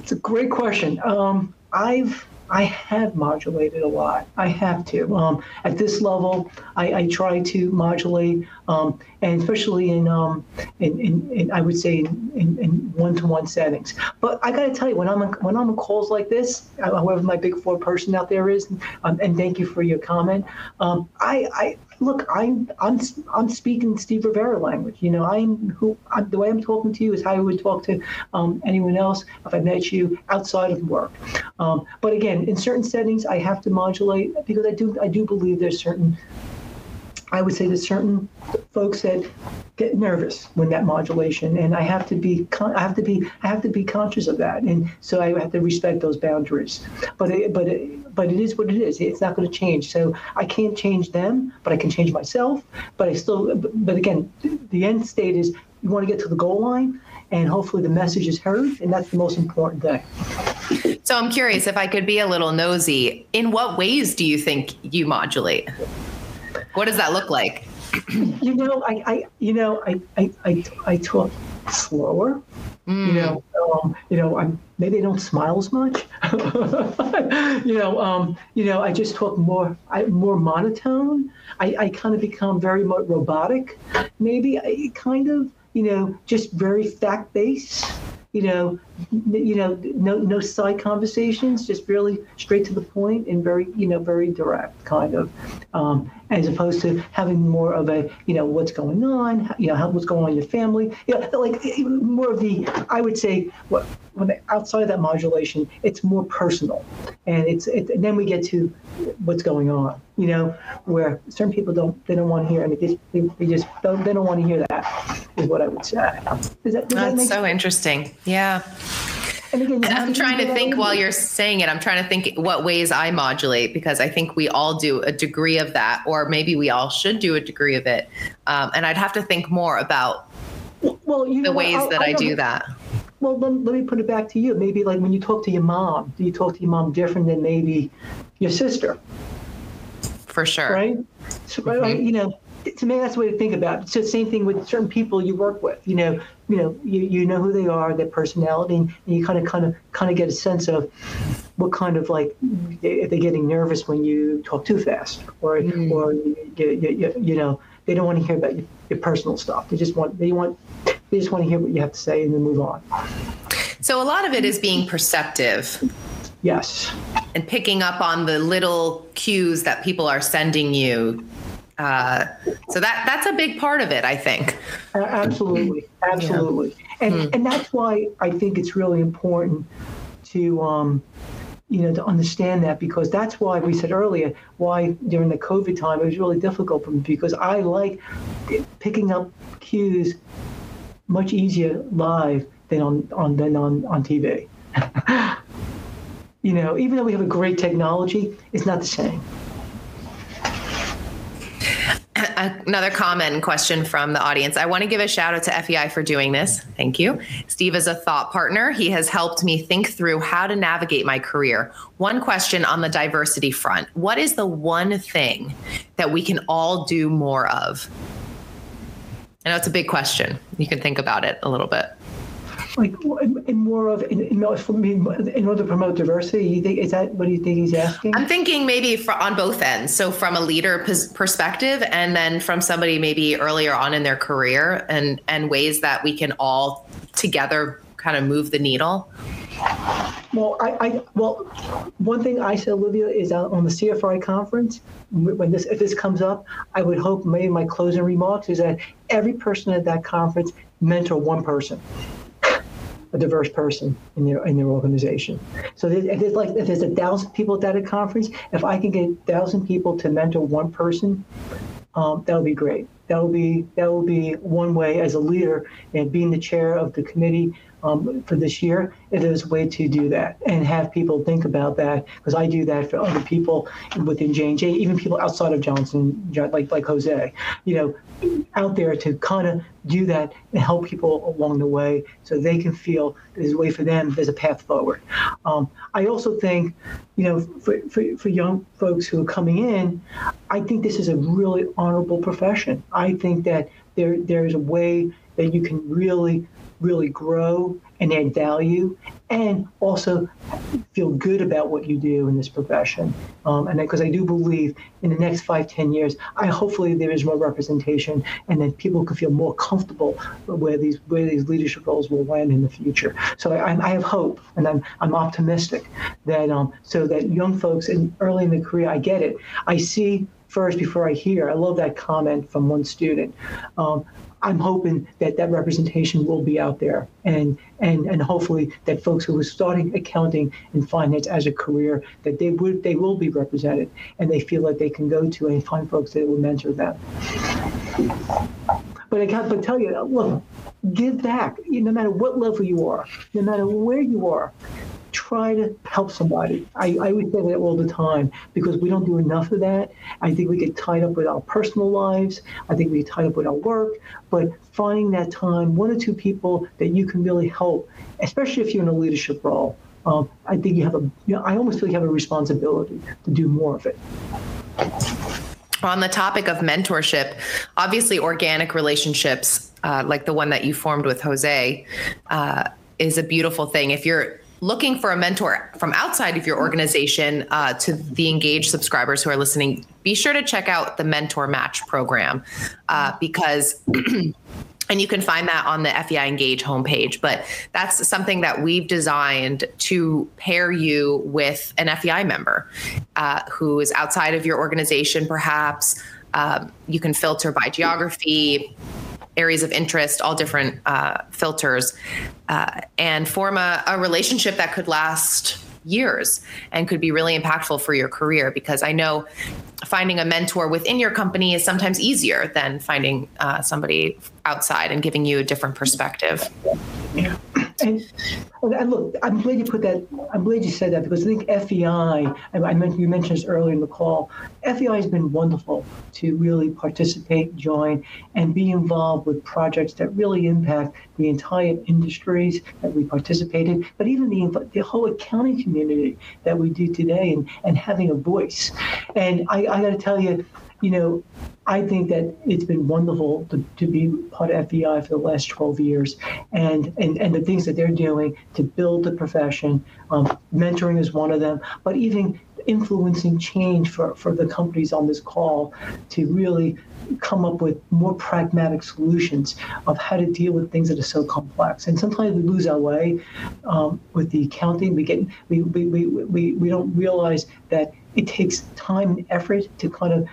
It's a great question. Um, I've I have modulated a lot. I have to. Um, at this level, I, I, try to modulate, um, and especially in, um, in, in, in, I would say, in, one-to-one settings. But I got to tell you, when I'm on, when I'm on calls like this, however my big four person out there is, um, and thank you for your comment. Um, I, I look, I'm I'm I'm speaking Steve Rivera language. You know, I'm who I'm, the way I'm talking to you is how I would talk to um, anyone else if I met you outside of work. Um, but again, in certain settings, I have to modulate because I do I do believe there's certain I would say there's certain folks that get nervous when that modulation, and I have to be I have to be I have to be conscious of that, and so I have to respect those boundaries. But it, but it, but it is what it is. It's not going to change. So I can't change them, but I can change myself. But I still. But again, the end state is you want to get to the goal line, and hopefully the message is heard, and that's the most important thing. So I'm curious if I could be a little nosy. In what ways do you think you modulate? What does that look like? you know, I, I you know, I, I, I, I talk slower. Mm. You know, um, you know, I'm maybe I don't smile as much. you know, um, you know, I just talk more, I, more monotone. I, I kind of become very robotic. Maybe I kind of, you know, just very fact based you know, you know, no no side conversations, just really straight to the point and very, you know, very direct kind of, um, as opposed to having more of a, you know, what's going on, you know, how, what's going on in your family, you know, like more of the, I would say, what when outside of that modulation, it's more personal, and it's it, and then we get to what's going on, you know, where certain people don't they don't want to hear, and they just they, they just don't they don't want to hear that, is what I would say. Does that, does That's that so interesting. Yeah. Again, I'm trying to think while you're saying it, I'm trying to think what ways I modulate because I think we all do a degree of that, or maybe we all should do a degree of it. Um, and I'd have to think more about well, you the ways I, that I, I do that. Well, let, let, me put it back to you. Maybe like when you talk to your mom, do you talk to your mom different than maybe your sister? For sure. Right? So, mm-hmm. you know, to me, that's the way to think about it. So same thing with certain people you work with. You know, you know, you, you know who they are, their personality, and you kind of, kind of, kind of get a sense of what kind of like if they're getting nervous when you talk too fast, or mm. or you, you, you, know they don't want to hear about your, your personal stuff. They just want they want they just want to hear what you have to say and then move on. So a lot of it is being perceptive. Yes. And picking up on the little cues that people are sending you. Uh, so that that's a big part of it, I think. Uh, absolutely, absolutely, yeah. and mm. and that's why I think it's really important to um, you know, to understand that because that's why we said earlier why during the COVID time it was really difficult for me because I like picking up cues much easier live than on, on than on, on TV. you know, even though we have a great technology, it's not the same. Another comment and question from the audience. I want to give a shout out to FEI for doing this. Thank you. Steve is a thought partner. He has helped me think through how to navigate my career. One question on the diversity front What is the one thing that we can all do more of? I know it's a big question. You can think about it a little bit. Like in more of in, in, in order to promote diversity, you think is that what do you think he's asking? I'm thinking maybe for, on both ends. So from a leader perspective, and then from somebody maybe earlier on in their career, and and ways that we can all together kind of move the needle. Well, I, I, well, one thing I said, Olivia, is on the CFRI conference when this if this comes up, I would hope maybe my closing remarks is that every person at that conference mentor one person, a diverse person in their in their organization. So if there's like if there's a thousand people at that conference, if I can get a thousand people to mentor one person, um, that would be great. That would be that would be one way as a leader and being the chair of the committee um, for this year, it is a way to do that and have people think about that because I do that for other people within J and J, even people outside of Johnson, like like Jose, you know, out there to kind of do that and help people along the way so they can feel there's a way for them, there's a path forward. Um, I also think, you know, for, for, for young folks who are coming in, I think this is a really honorable profession. I think that there there is a way that you can really really grow and add value and also feel good about what you do in this profession. Um, and because I do believe in the next five, ten years, I hopefully there is more representation and that people can feel more comfortable where these where these leadership roles will land in the future. So I, I have hope and I'm, I'm optimistic that um, so that young folks in early in the career, I get it. I see first before I hear. I love that comment from one student. Um, I'm hoping that that representation will be out there, and and and hopefully that folks who are starting accounting and finance as a career that they would they will be represented, and they feel like they can go to and find folks that will mentor them. But I can't but tell you, look, give back. No matter what level you are, no matter where you are, try to help somebody. I, I always say that all the time because we don't do enough of that. I think we get tied up with our personal lives. I think we get tied up with our work. But finding that time, one or two people that you can really help, especially if you're in a leadership role, um, I think you have a, you know, I almost feel you have a responsibility to do more of it. On the topic of mentorship, obviously organic relationships, uh, like the one that you formed with Jose, uh, is a beautiful thing. If you're looking for a mentor from outside of your organization uh, to the Engage subscribers who are listening, be sure to check out the Mentor Match program uh, because. and you can find that on the FEI Engage homepage. But that's something that we've designed to pair you with an FEI member uh, who is outside of your organization, perhaps. Um, you can filter by geography, areas of interest, all different uh, filters, uh, and form a, a relationship that could last years and could be really impactful for your career. Because I know finding a mentor within your company is sometimes easier than finding uh, somebody outside and giving you a different perspective. Yeah. and, and look, I'm glad you put that. I'm glad you said that because I think FEI. I mentioned you mentioned this earlier in the call. FEI has been wonderful to really participate, join, and be involved with projects that really impact the entire industries that we participate in, but even the the whole accounting community that we do today, and and having a voice. And I, I got to tell you, you know, I think that it's been wonderful to, to be part of FEI for the last 12 years and, and, and the things that they're doing to build the profession. Um, mentoring is one of them, but even influencing change for, for the companies on this call to really come up with more pragmatic solutions of how to deal with things that are so complex. And sometimes we lose our way um, with the accounting. We get we, we, we, we, we don't realize that it takes time and effort to kind of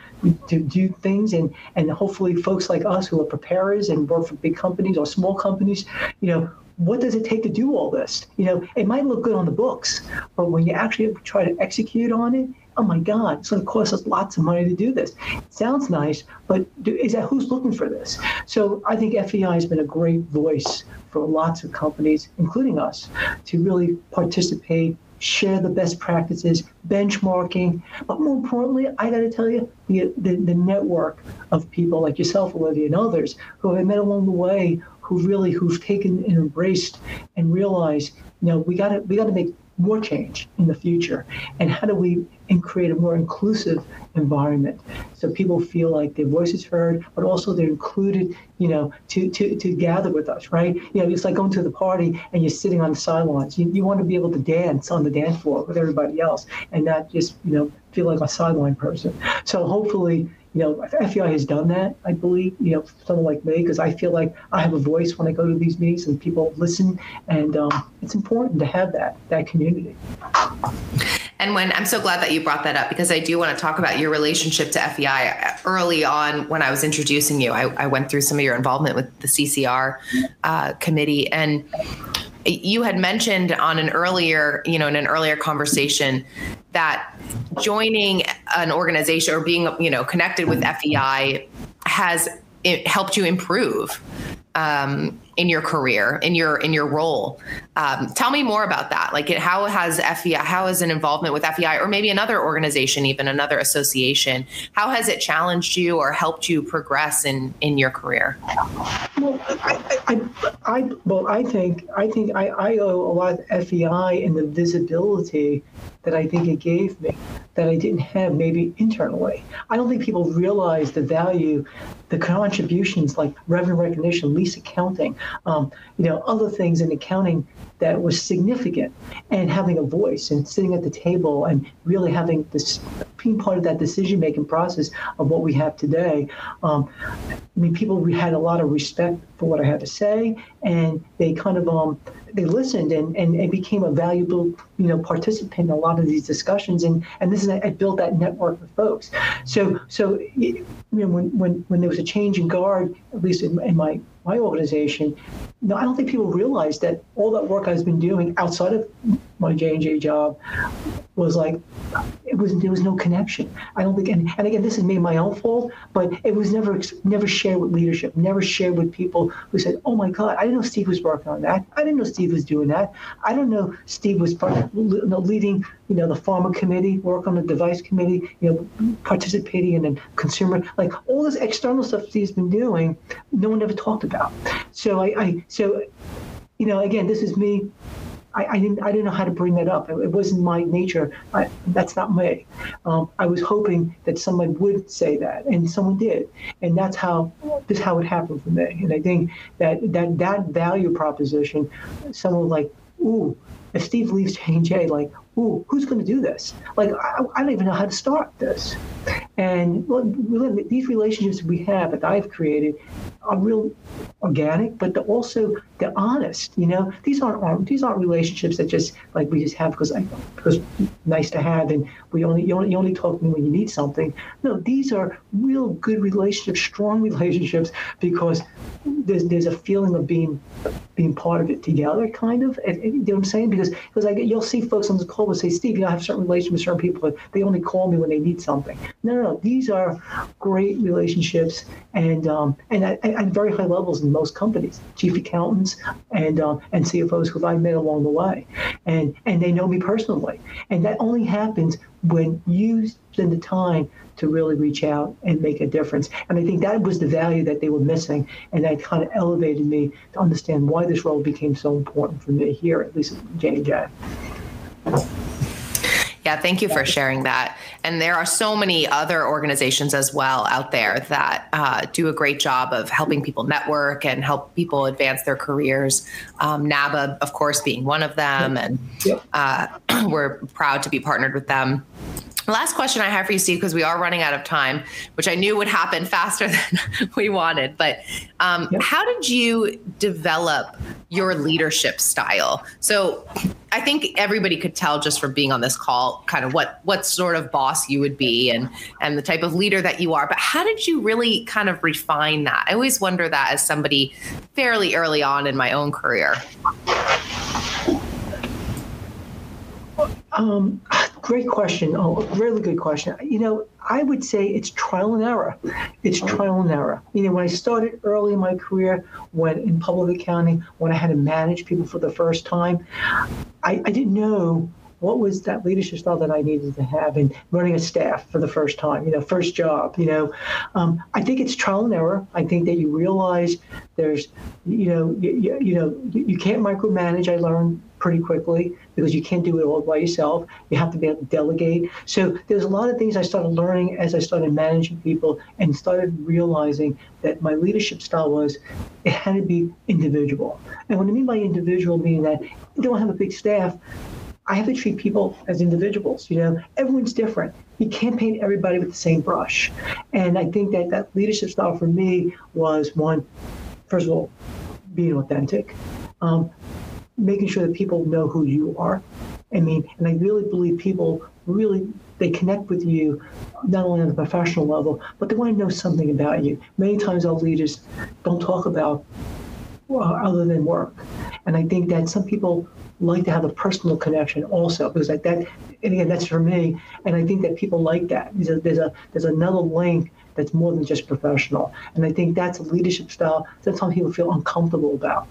to do things and and hopefully folks like us who are preparers and work for big companies or small companies you know what does it take to do all this? You know it might look good on the books but when you actually try to execute on it oh my god it's going to cost us lots of money to do this. It sounds nice but is that who's looking for this? So i think fei has been a great voice for lots of companies including us to really participate share the best practices, benchmarking, but more importantly, I got to tell you, the, the, the network of people like yourself, Olivia, and others who I've met along the way who really who've taken and embraced and realized, you know, we got to we got to make more change in the future? And how do we create a more inclusive environment so people feel like their voice is heard, but also they're included, you know, to, to, to gather with us, right? You know, it's like going to the party and you're sitting on the sidelines. You, you want to be able to dance on the dance floor with everybody else and not just, you know, feel like a sideline person. So hopefully, you know, FEI has done that, I believe, you know, someone like me, because I feel like I have a voice when I go to these meetings and people listen. And um, it's important to have that, that community. And when I'm so glad that you brought that up because I do want to talk about your relationship to FEI. Early on, when I was introducing you, I, I went through some of your involvement with the CCR uh, committee, and you had mentioned on an earlier, you know, in an earlier conversation that joining an organization or being, you know, connected with FEI has helped you improve um, in your career, in your in your role. Um, tell me more about that. Like, how has FEI, how has an involvement with FEI, or maybe another organization, even another association, how has it challenged you or helped you progress in in your career? Well, I, I, I well, I think I think I, I owe a lot of FEI and the visibility that I think it gave me that I didn't have maybe internally. I don't think people realize the value, the contributions like revenue recognition, lease accounting, um, you know, other things in accounting that was significant and having a voice and sitting at the table and really having this being part of that decision making process of what we have today. Um, I mean, people had a lot of respect for what I had to say, and they kind of um, they listened and, and, and became a valuable you know participant in a lot of these discussions and and this is I built that network of folks so so you know when when when there was a change in guard at least in, in my my organization, no, I don't think people realize that all that work I've been doing outside of my J and J job was like it was there was no connection. I don't think, and, and again, this is maybe my own fault, but it was never never shared with leadership, never shared with people who said, "Oh my God, I didn't know Steve was working on that. I didn't know Steve was doing that. I don't know Steve was part, you know, leading, you know, the pharma committee, work on the device committee, you know, participating in the consumer, like all this external stuff Steve's been doing. No one ever talked about. So I, I so, you know, again, this is me I, I, didn't I didn't know how to bring that up. It, it wasn't my nature. I, that's not me. Um, I was hoping that someone would say that, and someone did, and that's how this how it happened for me. And I think that that that value proposition, someone like, ooh, if Steve leaves J&J, like, ooh, who's going to do this? Like, I, I, don't even know how to start this. And these relationships we have that I've created are real organic, but they're also they're honest. You know, these aren't these aren't relationships that just like we just have because because nice to have, and we only you only, you only talk to me when you need something. No, these are real good relationships, strong relationships, because there's there's a feeling of being being part of it together, kind of. And, and, you know what I'm saying? Because because like you'll see folks on the call will say, Steve, you know, I have certain relationships with certain people, but they only call me when they need something. No, no, no. These are great relationships, and um, and at, at very high levels most companies, chief accountants and um, and CFOs who I've met along the way, and and they know me personally, and that only happens when you spend the time to really reach out and make a difference. And I think that was the value that they were missing, and that kind of elevated me to understand why this role became so important for me here, at least at J and J. Yeah, thank you for sharing that. And there are so many other organizations as well out there that uh, do a great job of helping people network and help people advance their careers. Um, NABA, of course, being one of them, and uh, we're proud to be partnered with them. Last question I have for you, Steve, because we are running out of time, which I knew would happen faster than we wanted. But um, yep. how did you develop your leadership style? So I think everybody could tell just from being on this call, kind of what what sort of boss you would be and and the type of leader that you are. But how did you really kind of refine that? I always wonder that as somebody fairly early on in my own career. Um, great question. Oh, really good question. You know, I would say it's trial and error. It's trial and error. You know, when I started early in my career, when in public accounting, when I had to manage people for the first time, I, I didn't know what was that leadership style that I needed to have in running a staff for the first time, you know, first job, you know. Um, I think it's trial and error. I think that you realize there's, you know, you, you know, you can't micromanage. I learned pretty quickly because you can't do it all by yourself. You have to be able to delegate. So there's a lot of things I started learning as I started managing people and started realizing that my leadership style was it had to be individual. And what I mean by individual, meaning that you don't have a big staff. I have to treat people as individuals. You know, everyone's different. You can't paint everybody with the same brush. And I think that that leadership style for me was one, first of all, being authentic. Um, making sure that people know who you are. I mean, and I really believe people really they connect with you not only on the professional level, but they want to know something about you. Many times our leaders don't talk about well, other than work. And I think that some people like to have a personal connection also because like that and again that's for me and I think that people like that. There's a there's, a, there's another link that's more than just professional. And I think that's a leadership style that some people feel uncomfortable about.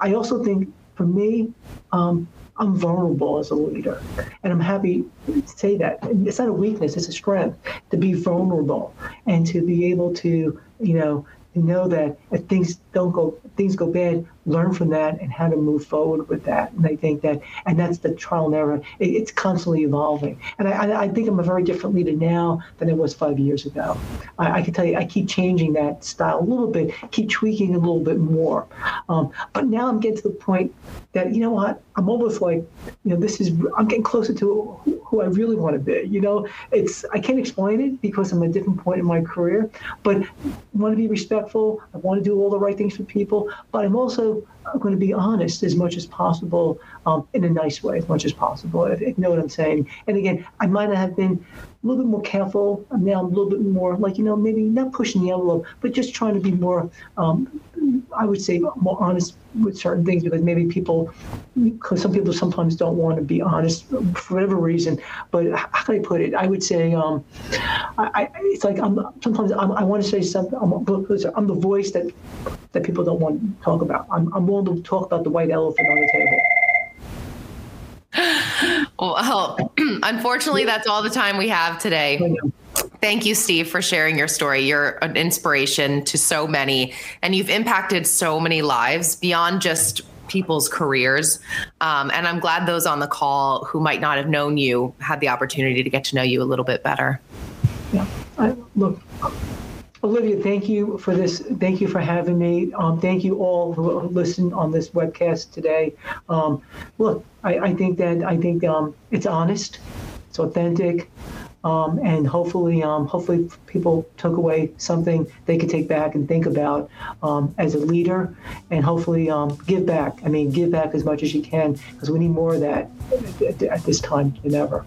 I also think for me, um, I'm vulnerable as a leader. And I'm happy to say that. It's not a weakness, it's a strength to be vulnerable and to be able to, you know, know that if things don't go things go bad learn from that and how to move forward with that. And i think that and that's the trial and error. It, it's constantly evolving. And I, I think i'm a very different leader now than i was five years ago. I, I can tell you i keep changing that style a little bit keep tweaking a little bit more. Um, but now i'm getting to the point that you know what? I'm almost like you know this is i'm getting closer to who, who i really want to be you know? It's i can't explain it because i'm a different point in my career but I want to be respectful. I want to do all the right things for people, but I'm also going to be honest as much as possible um, in a nice way, as much as possible, if, if, you know what I'm saying. And again, I might not have been a little bit more careful. Now I'm a little bit more like, you know, maybe not pushing the envelope, but just trying to be more, um, I would say, more honest with certain things because maybe people, because some people sometimes don't want to be honest for whatever reason. But how can I put it? I would say, um, I, I, it's like I'm sometimes I'm, i want to say something. I'm, I'm, the voice that that people don't want to talk about. I'm, I'm willing to talk about the white elephant on the table. Well, unfortunately, that's all the time we have today. Thank you, Steve, for sharing your story. You're an inspiration to so many, and you've impacted so many lives beyond just people's careers. Um, and I'm glad those on the call who might not have known you had the opportunity to get to know you a little bit better. Yeah, I, look, Olivia, thank you for this. Thank you for having me. Um, thank you all who listened on this webcast today. Um, look, I, I, think that I think um, it's honest, it's authentic, um, and hopefully, um, hopefully, people took away something they could take back and think about um, as a leader, and hopefully give back. I mean, give back as much as you can because we need more of that at, at this time than ever.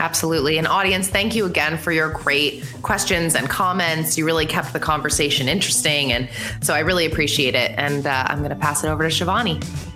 Absolutely. And audience, thank you again for your great questions and comments. You really kept the conversation interesting. And so I really appreciate it. And uh, I'm going to pass it over to Shivani.